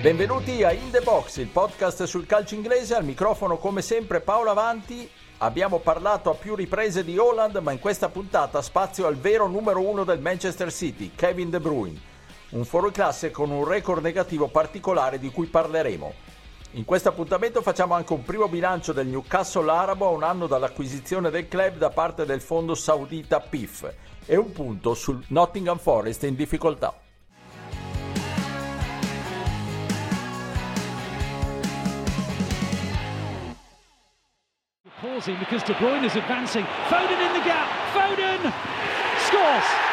Benvenuti a In The Box, il podcast sul calcio inglese, al microfono come sempre Paolo Avanti. Abbiamo parlato a più riprese di Holland, ma in questa puntata spazio al vero numero uno del Manchester City, Kevin De Bruyne. Un fuoriclasse con un record negativo particolare di cui parleremo. In questo appuntamento facciamo anche un primo bilancio del Newcastle arabo a un anno dall'acquisizione del club da parte del fondo saudita PIF e un punto sul Nottingham Forest in difficoltà. Pausing because De Bruyne is advancing. Foden in the gap. Foden scores.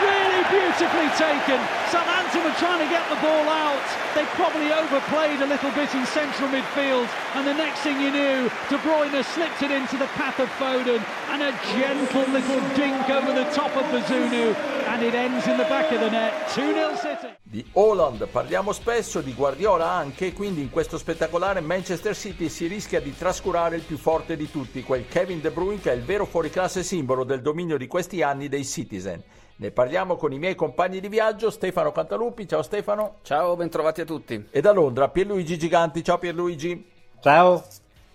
Really beautifully taken. Southampton were trying to get the ball out. They probably overplayed a little bit in central midfield. And the next thing you knew, De Bruyne slipped it into the path of Foden. And a gentle little dink over the top of Bazunu. And it ends in the back of the net. 2-0 City. Di Holland parliamo spesso, di Guardiola anche, quindi in questo spettacolare Manchester City si rischia di trascurare il più forte di tutti, quel Kevin De Bruyne che è il vero fuoriclasse simbolo del dominio di questi anni dei Citizen. Ne parliamo con i miei compagni di viaggio, Stefano Cantalupi. Ciao Stefano. Ciao, bentrovati a tutti. E da Londra, Pierluigi Giganti. Ciao Pierluigi. Ciao.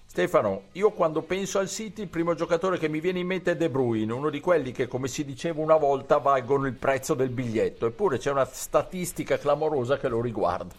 Stefano, io quando penso al City il primo giocatore che mi viene in mente è De Bruyne, uno di quelli che come si diceva una volta valgono il prezzo del biglietto, eppure c'è una statistica clamorosa che lo riguarda.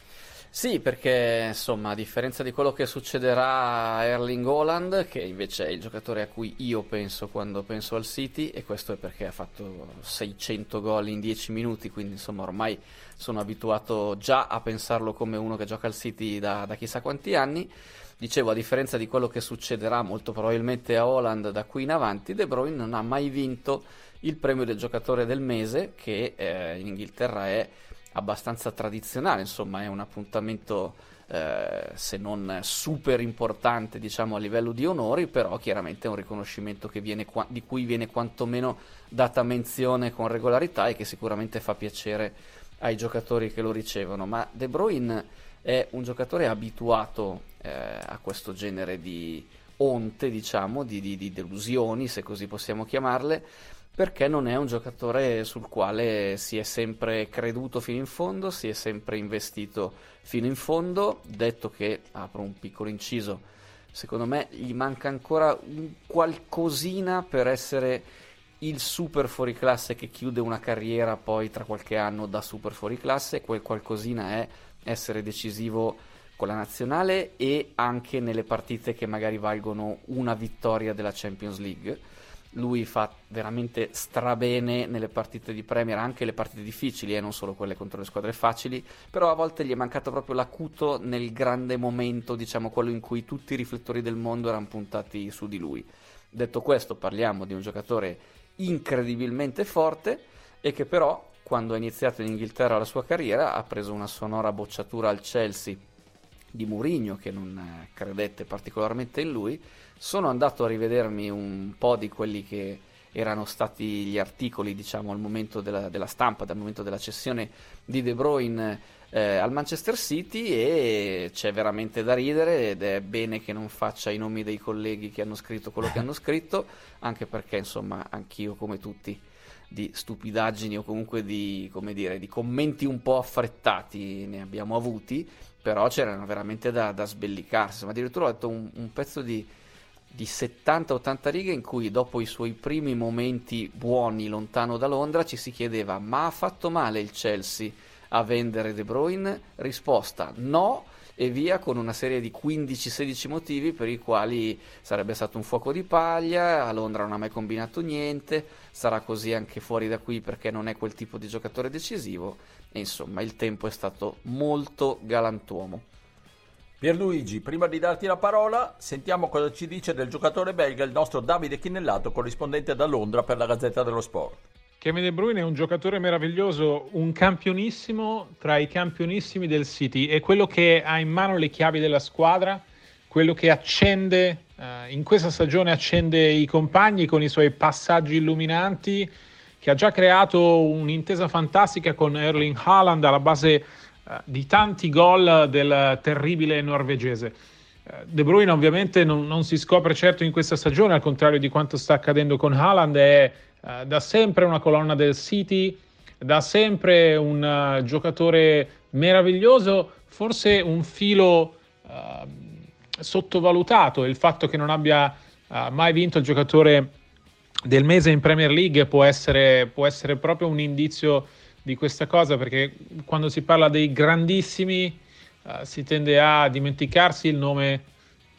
Sì, perché insomma, a differenza di quello che succederà a Erling Holland, che invece è il giocatore a cui io penso quando penso al City, e questo è perché ha fatto 600 gol in 10 minuti, quindi insomma ormai sono abituato già a pensarlo come uno che gioca al City da, da chissà quanti anni. Dicevo, a differenza di quello che succederà molto probabilmente a Holland da qui in avanti, De Bruyne non ha mai vinto il premio del giocatore del mese, che eh, in Inghilterra è abbastanza tradizionale, insomma è un appuntamento eh, se non super importante diciamo a livello di onori, però chiaramente è un riconoscimento viene, di cui viene quantomeno data menzione con regolarità e che sicuramente fa piacere ai giocatori che lo ricevono, ma De Bruyne è un giocatore abituato eh, a questo genere di onte, diciamo, di, di, di delusioni, se così possiamo chiamarle, perché non è un giocatore sul quale si è sempre creduto fino in fondo, si è sempre investito fino in fondo, detto che, apro un piccolo inciso, secondo me gli manca ancora un qualcosina per essere il super fuoriclasse che chiude una carriera poi tra qualche anno da super fuoriclasse, quel qualcosina è essere decisivo con la nazionale e anche nelle partite che magari valgono una vittoria della Champions League lui fa veramente strabene nelle partite di Premier, anche le partite difficili e eh, non solo quelle contro le squadre facili, però a volte gli è mancato proprio l'acuto nel grande momento, diciamo quello in cui tutti i riflettori del mondo erano puntati su di lui. Detto questo, parliamo di un giocatore incredibilmente forte e che però quando ha iniziato in Inghilterra la sua carriera ha preso una sonora bocciatura al Chelsea di Mourinho che non eh, credette particolarmente in lui. Sono andato a rivedermi un po' di quelli che erano stati gli articoli, diciamo, al momento della, della stampa, dal momento della cessione di De Bruyne eh, al Manchester City e c'è veramente da ridere ed è bene che non faccia i nomi dei colleghi che hanno scritto quello che hanno scritto, anche perché, insomma, anch'io come tutti di stupidaggini o comunque di, dire, di commenti un po' affrettati ne abbiamo avuti, però c'erano veramente da, da sbellicarsi. Insomma, addirittura ho letto un, un pezzo di di 70-80 righe in cui dopo i suoi primi momenti buoni lontano da Londra ci si chiedeva ma ha fatto male il Chelsea a vendere De Bruyne? Risposta no e via con una serie di 15-16 motivi per i quali sarebbe stato un fuoco di paglia, a Londra non ha mai combinato niente, sarà così anche fuori da qui perché non è quel tipo di giocatore decisivo e insomma il tempo è stato molto galantuomo. Pierluigi, prima di darti la parola, sentiamo cosa ci dice del giocatore belga il nostro Davide Chinnellato, corrispondente da Londra per la Gazzetta dello Sport. Kevin De Bruyne è un giocatore meraviglioso, un campionissimo tra i campionissimi del City, è quello che ha in mano le chiavi della squadra, quello che accende, eh, in questa stagione accende i compagni con i suoi passaggi illuminanti, che ha già creato un'intesa fantastica con Erling Haaland alla base eh, di tanti gol del terribile norvegese. Eh, De Bruyne ovviamente non, non, si scopre certo in questa stagione, al contrario di quanto sta accadendo con Haaland, è uh, da sempre una colonna del City, da sempre un uh, giocatore meraviglioso, forse un filo uh, sottovalutato il fatto che non abbia uh, mai vinto il giocatore del mese in Premier League può essere, può essere proprio un indizio di questa cosa perché quando si parla dei grandissimi uh, si tende a dimenticarsi il nome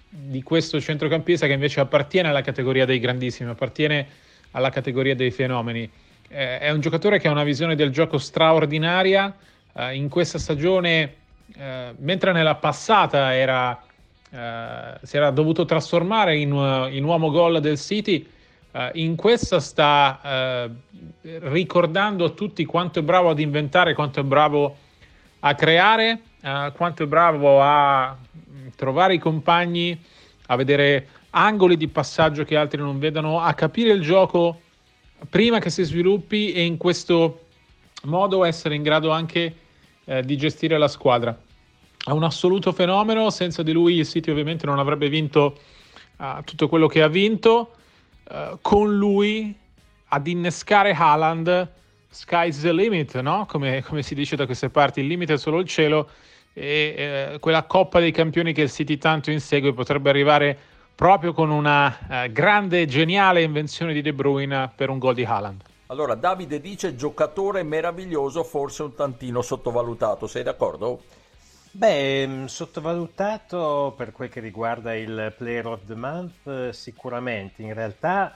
di questo centrocampista che invece appartiene alla categoria dei grandissimi, appartiene alla categoria dei fenomeni. Eh, è un giocatore che ha una visione del gioco straordinaria. Eh, in questa stagione, eh, mentre nella passata era, eh, si era dovuto trasformare in, in uomo gol del City, Uh, in questa sta uh, ricordando a tutti quanto è bravo ad inventare, quanto è bravo a creare, uh, quanto è bravo a trovare i compagni, a vedere angoli di passaggio che altri non vedono, a capire il gioco prima che si sviluppi e in questo modo essere in grado anche di gestire la squadra. È un assoluto fenomeno, senza di lui il City ovviamente non avrebbe vinto tutto quello che ha vinto eh, con lui ad innescare Haaland, sky's the limit, no? come, come, si dice da queste parti, il limite è solo il cielo e eh, quella Coppa dei Campioni che il City tanto insegue potrebbe arrivare proprio con una eh, grande, geniale invenzione di De Bruyne per un gol di Haaland. Allora, Davide dice giocatore meraviglioso, forse un tantino sottovalutato, sei d'accordo? Beh, mm, sottovalutato per quel che riguarda il Player of the Month sicuramente, in realtà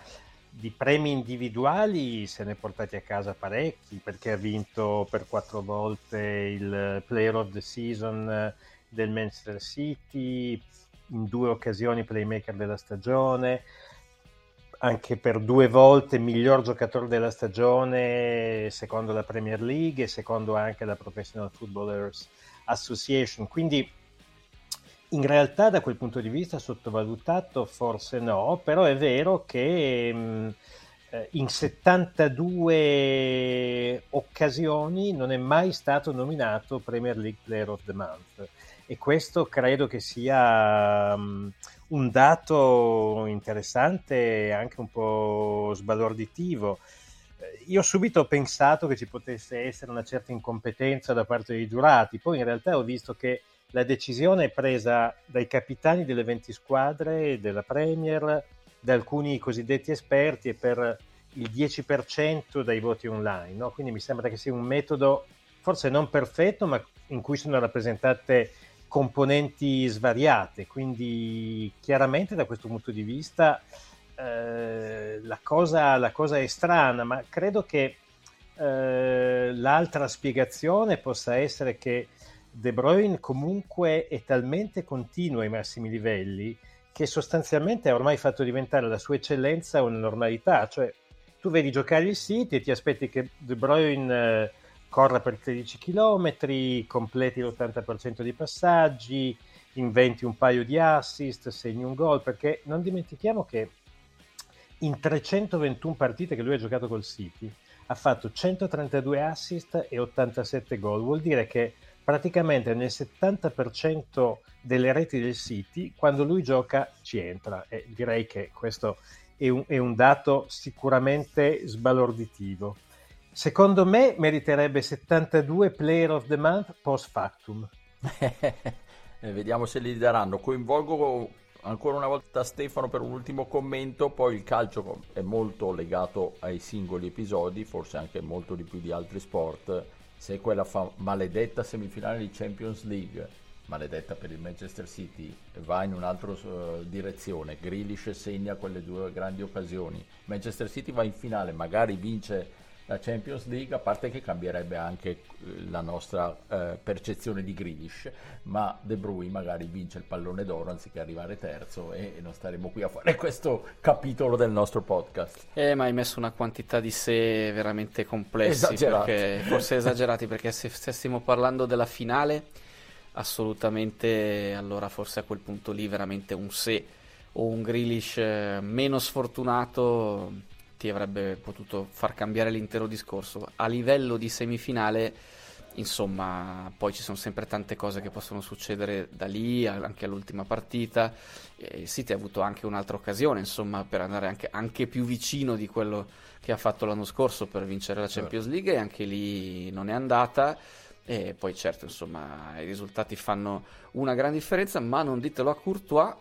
di premi individuali se ne è portati a casa parecchi perché ha vinto per quattro volte il Player of the Season del Manchester City, in due occasioni playmaker della stagione, anche per due volte miglior giocatore della stagione secondo la Premier League e secondo anche la Professional Footballers Association. Quindi in realtà da quel punto di vista sottovalutato forse no, però è vero che mh, mm, eh, in 72 occasioni non è mai stato nominato Premier League Player of the Month e questo credo che sia um, un dato interessante e anche un po' sbalorditivo io ho subito pensato che ci potesse essere una certa incompetenza da parte dei giurati, poi in realtà ho visto che la decisione è presa dai capitani delle 20 squadre della Premier, da alcuni cosiddetti esperti e per il 10% dai voti online. No? Quindi mi sembra che sia un metodo forse non perfetto, ma in cui sono rappresentate componenti svariate. Quindi chiaramente da questo punto di vista eh, la, cosa, la, cosa, è strana, ma credo che eh, l'altra spiegazione possa essere che De Bruyne comunque è talmente continuo ai massimi livelli che sostanzialmente ha ormai fatto diventare la sua eccellenza una normalità, cioè tu vedi giocare il City e ti aspetti che De Bruyne eh, corra per 13 km, completi l'80% dei passaggi, inventi un paio di assist, segni un gol, perché non dimentichiamo che in 321 partite che lui ha giocato col City ha fatto 132 assist e 87 gol. Vuol dire che praticamente nel 70% delle reti del City, quando lui gioca, ci entra. E direi che questo è un, è un dato sicuramente sbalorditivo. Secondo me meriterebbe 72 Player of the Month post factum. Vediamo se li daranno. Coinvolgo ancora una volta Stefano per un ultimo commento, poi il calcio è molto legato ai singoli episodi, forse anche molto di più di altri sport, se quella fa- maledetta semifinale di Champions League, maledetta per il Manchester City, va in un'altra uh, direzione, Grealish segna quelle due grandi occasioni, Manchester City va in finale, magari vince la Champions League, a parte che cambierebbe anche eh, la nostra eh, percezione di Grealish, ma De Bruyne magari vince il pallone d'oro anziché arrivare terzo e, non staremo qui a fare questo capitolo del nostro podcast. Eh, ma hai messo una quantità di sé veramente complessi, perché, forse esagerati, perché se stessimo parlando della finale, assolutamente, allora forse a quel punto lì veramente un se o un Grealish eh, meno sfortunato ti avrebbe potuto far cambiare l'intero discorso. A livello di semifinale, insomma, poi ci sono sempre tante cose che possono succedere da lì, anche all'ultima partita. Il City ha avuto anche un'altra occasione, insomma, per andare anche, anche, più vicino di quello che ha fatto l'anno scorso per vincere la Champions League e anche lì non è andata. e poi certo insomma i risultati fanno una gran differenza ma non ditelo a Courtois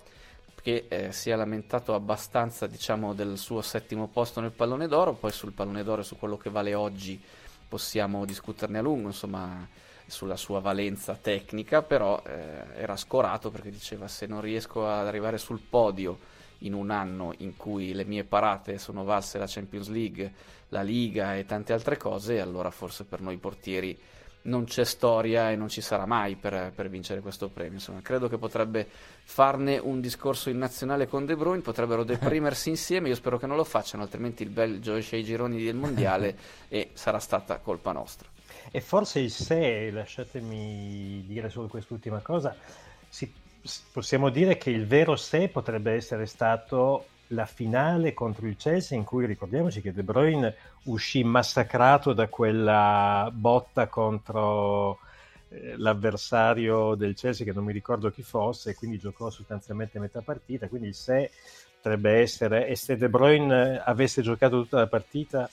che eh, si è lamentato abbastanza diciamo del suo settimo posto nel pallone d'oro. Poi sul pallone d'oro su quello che vale oggi possiamo discuterne a lungo insomma sulla sua valenza tecnica però eh, era scorato perché diceva se non riesco ad arrivare sul podio in un anno in cui le mie parate sono valse la Champions League, la Liga e tante altre cose, allora forse per noi portieri non c'è storia e non ci sarà mai per, per, vincere questo premio. Insomma, credo che potrebbe farne un discorso in nazionale con De Bruyne, potrebbero deprimersi insieme, io spero che non lo facciano, altrimenti il Belgio esce ai gironi del mondiale e sarà stata colpa nostra. E forse il se, lasciatemi dire solo quest'ultima cosa, si, possiamo dire che il vero se potrebbe essere stato la finale contro il Chelsea in cui ricordiamoci che De Bruyne uscì massacrato da quella botta contro eh, l'avversario del Chelsea che non mi ricordo chi fosse e quindi giocò sostanzialmente metà partita. Quindi se potrebbe essere e se De Bruyne avesse giocato tutta la partita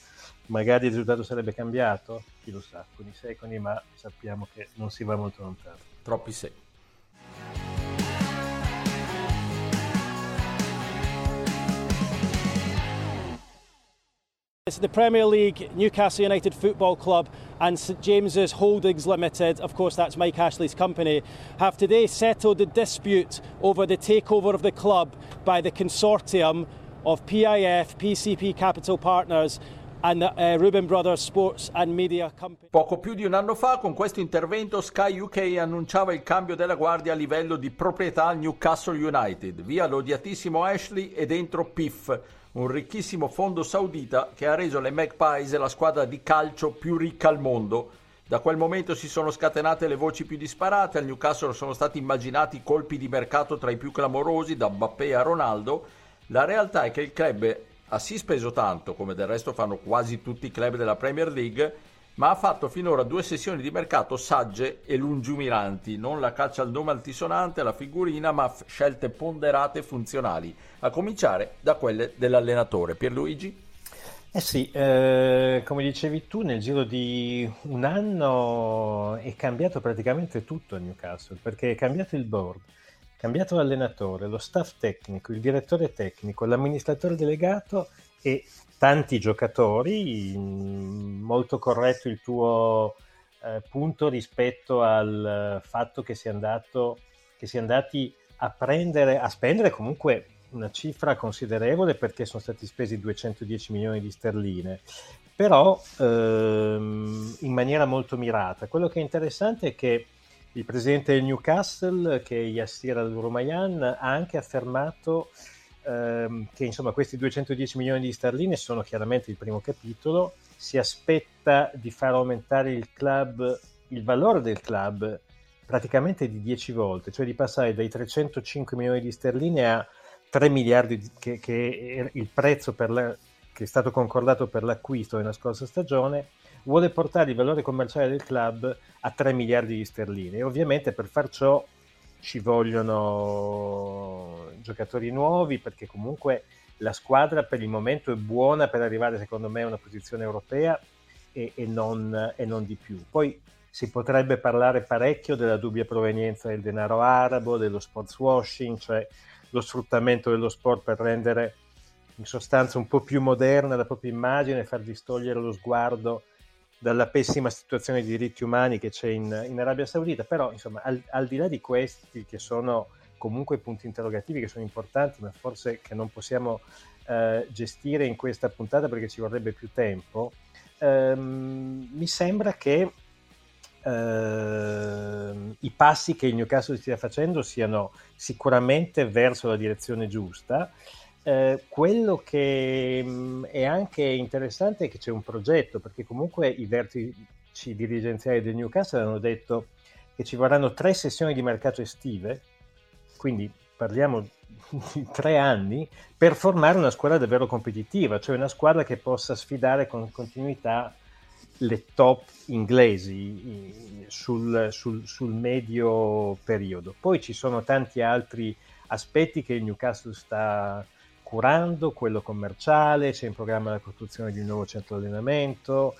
magari il risultato sarebbe cambiato? Chi lo sa? Con i secondi ma sappiamo che non si va molto lontano. Troppi se It's the Premier League, Newcastle United Football Club, and St James's Holdings Limited, of course, that's Mike Ashley's company, have today settled the dispute over the takeover of the club by the consortium of PIF, PCP Capital Partners, uh. Poco più di un anno fa, con questo intervento, Sky UK annunciava il cambio della guardia a livello di proprietà al Newcastle United, via l'odiatissimo Ashley e dentro PIF un ricchissimo fondo saudita che ha reso le Magpies la squadra di calcio più ricca al mondo. Da quel momento si sono scatenate le voci più disparate, al Newcastle sono stati immaginati colpi di mercato tra i più clamorosi, da Mbappé a Ronaldo. La realtà è che il club ha sì speso tanto, come del resto fanno quasi tutti i club della Premier League, ma ha fatto finora due sessioni di mercato sagge e lungimiranti, non la caccia al nome altisonante, alla figurina, ma scelte ponderate e funzionali, a cominciare da quelle dell'allenatore. Pierluigi? Eh sì, eh, come dicevi tu, nel giro di un anno è cambiato praticamente tutto a Newcastle, perché è cambiato il board, cambiato l'allenatore, lo staff tecnico, il direttore tecnico, l'amministratore delegato e tanti giocatori, molto corretto il tuo eh, punto rispetto al fatto che si, andato, che si è andati a prendere, a spendere comunque una cifra considerevole perché sono stati spesi 210 milioni di sterline, però ehm, in maniera molto mirata. Quello che è interessante è che il presidente del Newcastle, che è Yassir Al-Rumayan, ha anche affermato ehm, che insomma questi 210 milioni di sterline sono chiaramente il primo capitolo, si aspetta di far aumentare il club, il valore del club praticamente di 10 volte, cioè di passare dai 305 milioni di sterline a 3 miliardi, che, che è il prezzo la, che è stato concordato per l'acquisto nella scorsa stagione, vuole portare il valore commerciale del club a 3 miliardi di sterline e ovviamente per far ciò ci vogliono giocatori nuovi perché comunque la squadra per il momento è buona per arrivare secondo me a una posizione europea e, e, non, e non di più. Poi si potrebbe parlare parecchio della dubbia provenienza del denaro arabo, dello sports washing, cioè lo sfruttamento dello sport per rendere in sostanza un po' più moderna la propria immagine, far distogliere lo sguardo dalla pessima situazione di diritti umani che c'è in, in Arabia Saudita, però insomma al, al, di là di questi che sono comunque punti interrogativi che sono importanti, ma forse che non possiamo eh, gestire in questa puntata perché ci vorrebbe più tempo, ehm, mi sembra che ehm, i passi che il Newcastle stia facendo siano sicuramente verso la direzione giusta. Eh, quello che mh, mm, è anche interessante è che c'è un progetto, perché comunque i vertici dirigenziali del Newcastle hanno detto che ci vorranno tre sessioni di mercato estive, quindi parliamo di tre anni, per formare una squadra davvero competitiva, cioè una squadra che possa sfidare con continuità le top inglesi sul, sul, sul medio periodo. Poi ci sono tanti altri aspetti che il Newcastle sta curando, quello commerciale, c'è in programma la costruzione di un nuovo centro allenamento,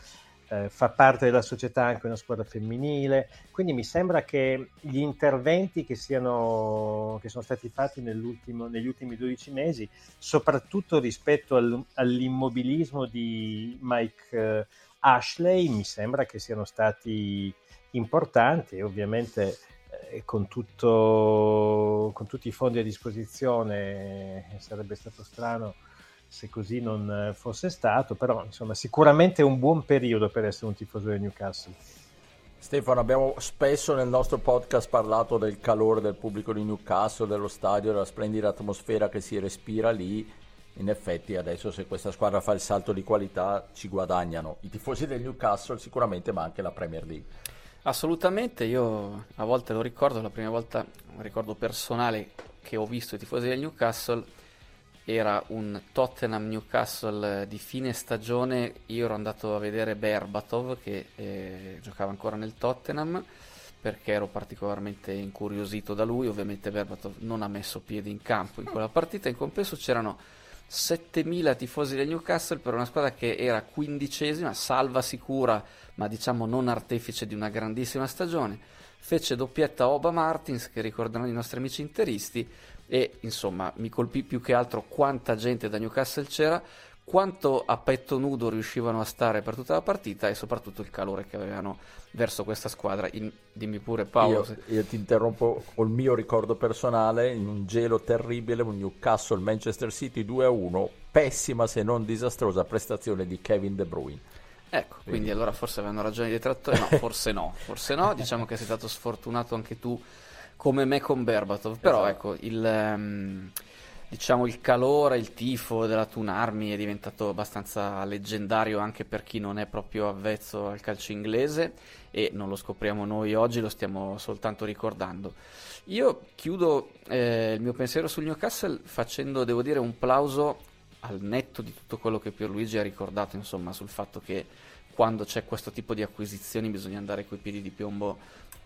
eh, fa parte della società anche una squadra femminile, quindi mi sembra che gli interventi che, siano, che sono stati fatti negli ultimi 12 mesi, soprattutto rispetto al, all'immobilismo di Mike eh, Ashley, mi sembra che siano stati importanti. E ovviamente eh, con, tutto, con tutti i fondi a disposizione sarebbe stato strano se così non fosse stato, però insomma sicuramente è un buon periodo per essere un tifoso del Newcastle. Stefano, abbiamo spesso nel nostro podcast parlato del calore del pubblico di Newcastle, dello stadio, della splendida atmosfera che si respira lì. In effetti adesso se questa squadra fa il salto di qualità ci guadagnano i tifosi del Newcastle sicuramente, ma anche la Premier League. Assolutamente, io a volte lo ricordo, la prima volta, un ricordo personale che ho visto i tifosi del Newcastle era un Tottenham Newcastle di fine stagione, io ero andato a vedere Berbatov che eh, giocava ancora nel Tottenham perché ero particolarmente incuriosito da lui, ovviamente Berbatov non ha messo piede in campo in quella partita, in compenso c'erano 7000 tifosi del Newcastle per una squadra che era quindicesima, salva sicura, ma diciamo non artefice di una grandissima stagione. Fece doppietta Oba Martins, che ricorderanno i nostri amici interisti, e insomma mi colpì più che altro quanta gente da Newcastle c'era, quanto a petto nudo riuscivano a stare per tutta la partita e soprattutto il calore che avevano verso questa squadra. In, dimmi pure Paolo. Io, se... io, ti interrompo col mio ricordo personale, in un gelo terribile, un Newcastle Manchester City 2-1, pessima se non disastrosa prestazione di Kevin De Bruyne. Ecco, quindi, quindi allora forse avevano ragione i detrattori, no, forse no, forse no, diciamo che sei stato sfortunato anche tu come me con Berbatov, però esatto. ecco, il, um, diciamo, il calore, il tifo della Toon Army è diventato abbastanza leggendario anche per chi non è proprio avvezzo al calcio inglese e non lo scopriamo noi oggi, lo stiamo soltanto ricordando. Io chiudo eh, il mio pensiero sul Newcastle facendo, devo dire, un plauso al netto di tutto quello che Pierluigi ha ricordato, insomma, sul fatto che quando c'è questo tipo di acquisizioni bisogna andare coi piedi di piombo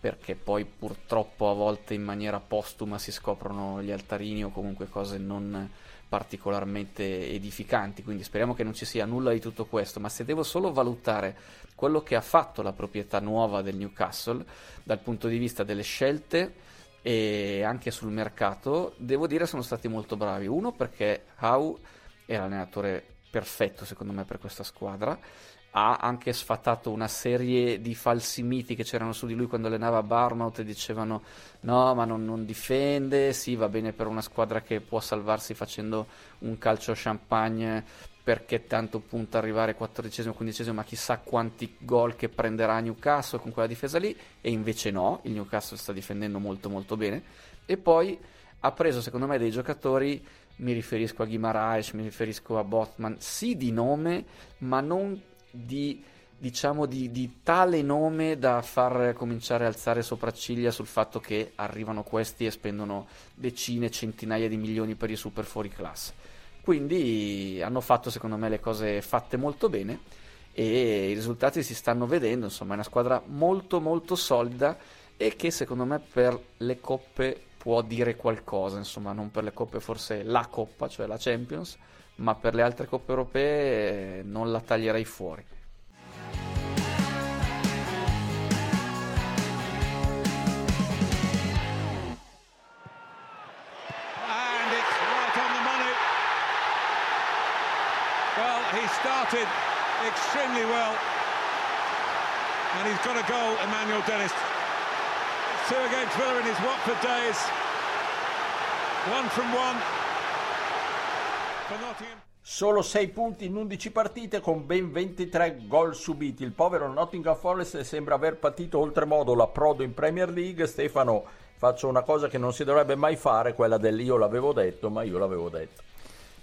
perché poi purtroppo a volte in maniera postuma si scoprono gli altarini o comunque cose non particolarmente edificanti, quindi speriamo che non ci sia nulla di tutto questo, ma se devo solo valutare quello che ha fatto la proprietà nuova del Newcastle dal punto di vista delle scelte e anche sul mercato, devo dire sono stati molto bravi. Uno perché Howe è l'allenatore perfetto secondo me per questa squadra ha anche sfatato una serie di falsi miti che c'erano su di lui quando allenava Barmouth e dicevano no ma non, non, difende, sì va bene per una squadra che può salvarsi facendo un calcio champagne perché tanto punta arrivare 14 15 ma chissà quanti gol che prenderà Newcastle con quella difesa lì. E invece no, il Newcastle sta difendendo molto molto bene. E poi ha preso secondo me dei giocatori mi riferisco a Guimaraes, mi riferisco a Botman, sì di nome, ma non di, diciamo, di, di, tale nome da far cominciare a alzare sopracciglia sul fatto che arrivano questi e spendono decine, centinaia di milioni per i super fuori classe. Quindi hanno fatto secondo me le cose fatte molto bene e i risultati si stanno vedendo, insomma è una squadra molto molto solida e che secondo me per le coppe può dire qualcosa, insomma non per le coppe forse la coppa, cioè la Champions, ma per le altre coppe europee eh, non la taglierei fuori. started extremely well. And he's got a goal Emmanuel Dennis. Two against Villa in his Watford days. One from one Solo 6 punti in 11 partite con ben 23 gol subiti. Il povero Nottingham Forest sembra aver patito oltremodo l'approdo in Premier League. Stefano, faccio una cosa che non si dovrebbe mai fare, quella del io l'avevo detto, ma io l'avevo detto.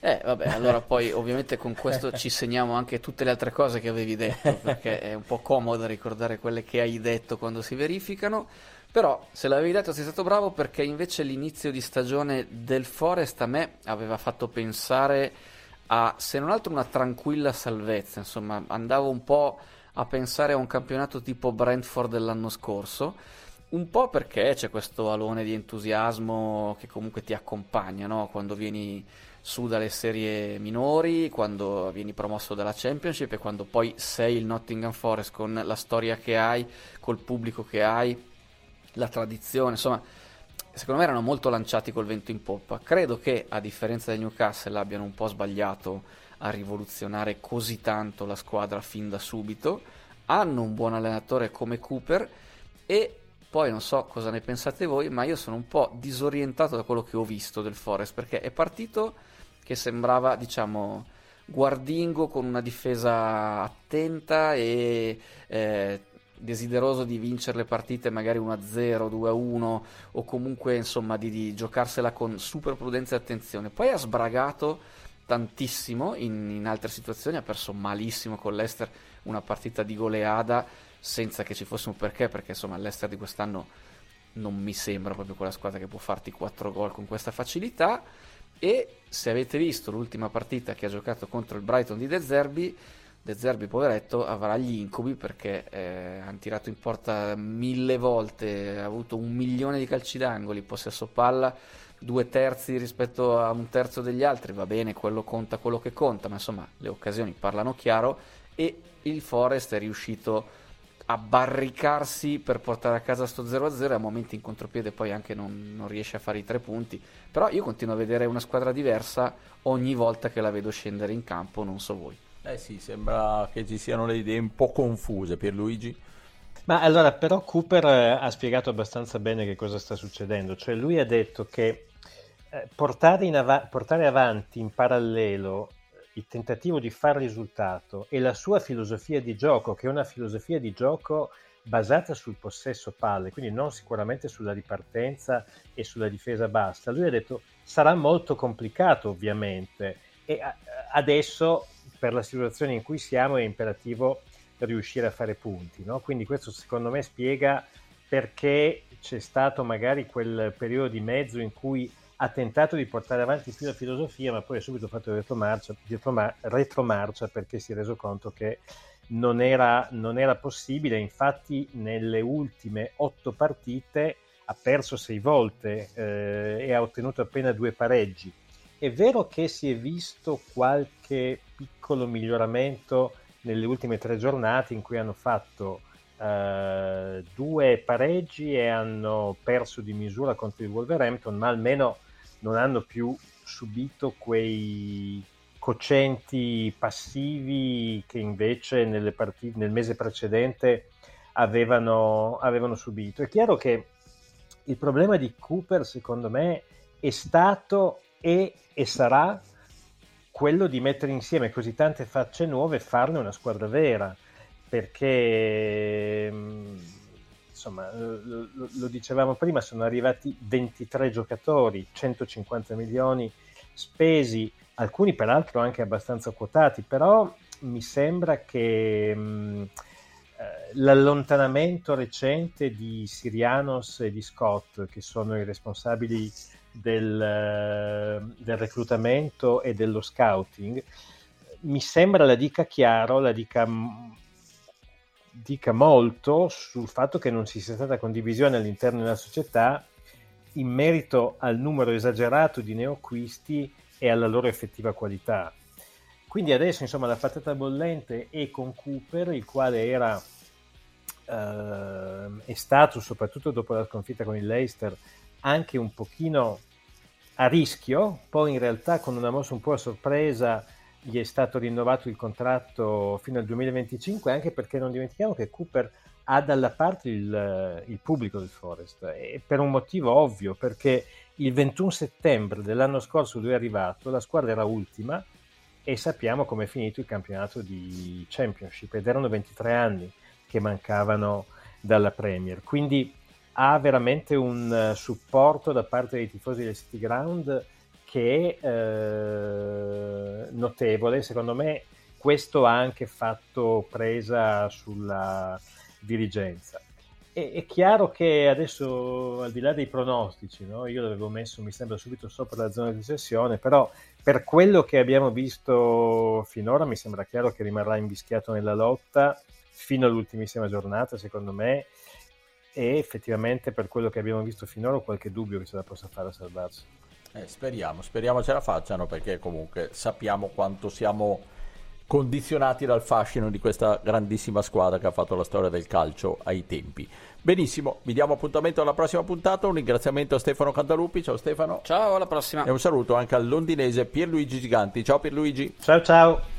Eh, vabbè, allora poi ovviamente con questo ci segniamo anche tutte le altre cose che avevi detto, perché è un po' comodo ricordare quelle che hai detto quando si verificano. Però se l'avevi detto sei stato bravo perché invece l'inizio di stagione del Forest a me aveva fatto pensare a, se non altro, una tranquilla salvezza. Insomma, andavo un po' a pensare a un campionato tipo Brentford dell'anno scorso. Un po' perché c'è questo alone di entusiasmo che comunque ti accompagna no? quando vieni su dalle serie minori, quando vieni promosso dalla Championship e quando poi sei il Nottingham Forest con la storia che hai, col pubblico che hai, la tradizione, insomma, secondo me erano molto lanciati col vento in poppa. Credo che a differenza del Newcastle abbiano un po' sbagliato a rivoluzionare così tanto la squadra fin da subito. Hanno un buon allenatore come Cooper e poi non so cosa ne pensate voi, ma io sono un po' disorientato da quello che ho visto del Forest perché è partito che sembrava, diciamo, guardingo con una difesa attenta e eh, desideroso di vincere le partite magari 1-0, 2-1 o comunque insomma di, di, giocarsela con super prudenza e attenzione. Poi ha sbragato tantissimo in, in altre situazioni, ha perso malissimo con l'Ester una partita di goleada senza che ci fosse un perché, perché insomma l'Ester di quest'anno non mi sembra proprio quella squadra che può farti 4 gol con questa facilità. E se avete visto l'ultima partita che ha giocato contro il Brighton di De Zerbi, De Zerbi, poveretto, avrà gli incubi perché eh, hanno tirato in porta mille volte, ha avuto un milione di calci d'angoli, possesso palla due terzi rispetto a un terzo degli altri, va bene, quello conta quello che conta, ma insomma le occasioni parlano chiaro e il Forest è riuscito a barricarsi per portare a casa sto 0-0 e a momenti in contropiede poi anche non, non riesce a fare i tre punti, però io continuo a vedere una squadra diversa ogni volta che la vedo scendere in campo, non so voi. Eh sì, sembra che ci siano le idee un po' confuse, Pierluigi. Ma allora, però Cooper eh, ha spiegato abbastanza bene che cosa sta succedendo, cioè lui ha detto che eh, portare, av- portare avanti in parallelo il tentativo di far risultato e la sua filosofia di gioco, che è una filosofia di gioco basata sul possesso palle, quindi non sicuramente sulla ripartenza e sulla difesa bassa. Lui ha detto sarà molto complicato ovviamente e adesso per la situazione in cui siamo è imperativo riuscire a fare punti. No? Quindi questo secondo me spiega perché c'è stato magari quel periodo di mezzo in cui ha tentato di portare avanti più la filosofia, ma poi ha subito fatto retromarcia, retromarcia perché si è reso conto che non era, non era possibile. Infatti, nelle ultime otto partite ha perso sei volte eh, e ha ottenuto appena due pareggi. È vero che si è visto qualche piccolo miglioramento nelle ultime tre giornate in cui hanno fatto uh, due pareggi e hanno perso di misura contro il Wolverhampton, ma almeno non hanno più subito quei cocenti passivi che invece partite, nel mese precedente avevano, avevano subito. È chiaro che il problema di Cooper, secondo me, è stato e, e sarà quello di mettere insieme così tante facce nuove e farne una squadra vera, perché mm, insomma, lo, lo, dicevamo prima, sono arrivati 23 giocatori, 150 milioni spesi, alcuni peraltro anche abbastanza quotati, però mi sembra che mh, mm, eh, l'allontanamento recente di Sirianos e di Scott, che sono i responsabili del, eh, del reclutamento e dello scouting, mi sembra la dica chiaro, la dica dica molto sul fatto che non ci sia stata condivisione all'interno della società in merito al numero esagerato di neoacquisti e alla loro effettiva qualità. Quindi adesso insomma la patata bollente è con Cooper, il quale era eh, è stato soprattutto dopo la sconfitta con il Leicester anche un pochino a rischio, poi in realtà con una mossa un po' a sorpresa gli è stato rinnovato il contratto fino al 2025, anche perché non dimentichiamo che Cooper ha dalla parte il, il pubblico del Forest, e per un motivo ovvio, perché il 21 settembre dell'anno scorso lui è arrivato, la squadra era ultima e sappiamo come è finito il campionato di Championship ed erano 23 anni che mancavano dalla Premier. Quindi ha veramente un supporto da parte dei tifosi del City Ground che è eh, notevole. Secondo me questo ha anche fatto presa sulla dirigenza. E, è chiaro che adesso, al di là dei pronostici, no? io l'avevo messo, mi sembra, subito sopra la zona di sessione, però per quello che abbiamo visto finora mi sembra chiaro che rimarrà invischiato nella lotta fino all'ultimissima giornata, secondo me, e effettivamente per quello che abbiamo visto finora ho qualche dubbio che ce la possa fare a salvarsi. Eh, speriamo, speriamo ce la facciano perché comunque sappiamo quanto siamo condizionati dal fascino di questa grandissima squadra che ha fatto la storia del calcio ai tempi. Benissimo, vi diamo appuntamento alla prossima puntata. Un ringraziamento a Stefano Cantalupi. Ciao Stefano. Ciao, alla prossima. E un saluto anche al londinese Pierluigi Giganti. Ciao Pierluigi. Ciao ciao.